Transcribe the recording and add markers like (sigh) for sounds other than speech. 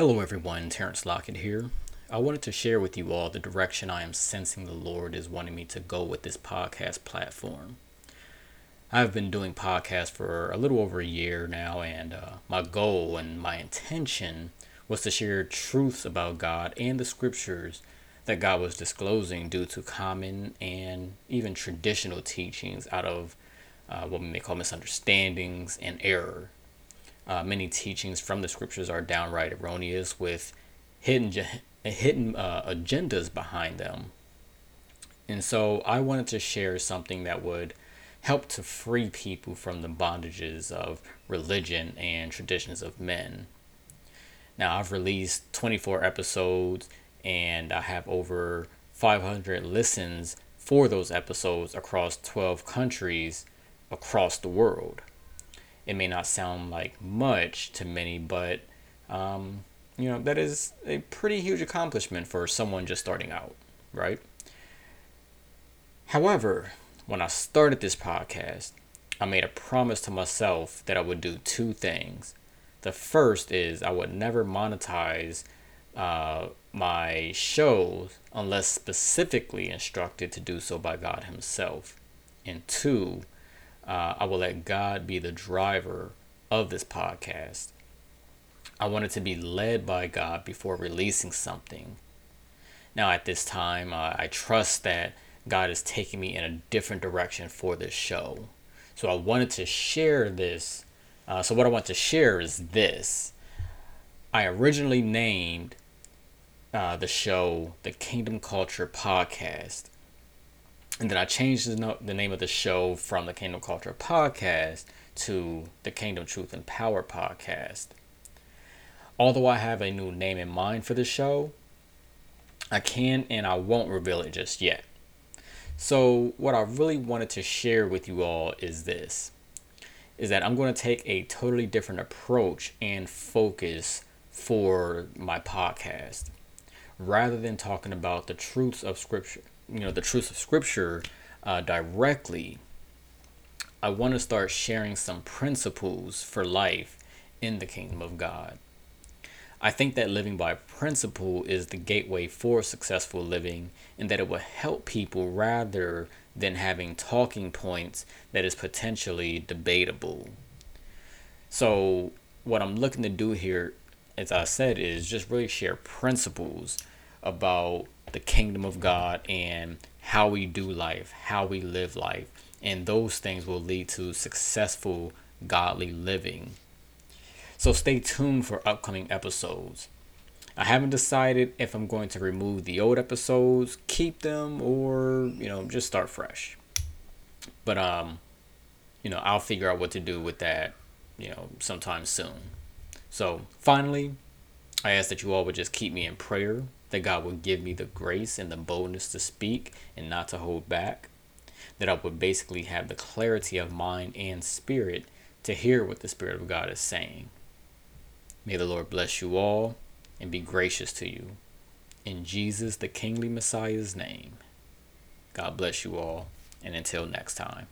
Hello, everyone. Terrence Lockett here. I wanted to share with you all the direction I am sensing the Lord is wanting me to go with this podcast platform. I've been doing podcasts for a little over a year now, and uh, my goal and my intention was to share truths about God and the scriptures that God was disclosing due to common and even traditional teachings out of uh, what we may call misunderstandings and error uh, many teachings from the scriptures are downright erroneous with hidden (laughs) hidden uh, agendas behind them. And so I wanted to share something that would help to free people from the bondages of religion and traditions of men. Now, I've released 24 episodes and I have over 500 listens for those episodes across 12 countries across the world it may not sound like much to many, but um, you know that is a pretty huge accomplishment for someone just starting out, right? However, when I started this podcast, I made a promise to myself that I would do two things. The first is I would never monetize uh, my shows unless specifically instructed to do so by God Himself. And two, uh, I will let God be the driver of this podcast. I wanted to be led by God before releasing something. Now, at this time, uh, I trust that God is taking me in a different direction for this show. So I wanted to share this. Uh, so, what I want to share is this. I originally named uh, the show the Kingdom Culture Podcast. And then I changed the, no- the name of the show from the Kingdom Culture Podcast to the Kingdom Truth and Power Podcast. Although I have a new name in mind for the show, I can and I won't reveal it just yet. So, what I really wanted to share with you all is this is that I'm going to take a totally different approach and focus for my podcast rather than talking about the truths of scripture you know the truths of scripture uh, directly i want to start sharing some principles for life in the kingdom of god. I think that living by principle is the gateway for successful living and that it will help people rather than having talking points that is potentially debatable. So what i'm looking to do here as i said is just really share principles about the kingdom of God and how we do life, how we live life. And those things will lead to successful, godly living. So stay tuned for upcoming episodes. I haven't decided if I'm going to remove the old episodes, keep them, or, you know, just start fresh. But, um, you know, I'll figure out what to do with that, you know, sometime soon. So finally, I ask that you all would just keep me in prayer that God would give me the grace and the boldness to speak and not to hold back, that I would basically have the clarity of mind and spirit to hear what the Spirit of God is saying. May the Lord bless you all and be gracious to you. In Jesus, the Kingly Messiah's name. God bless you all, and until next time.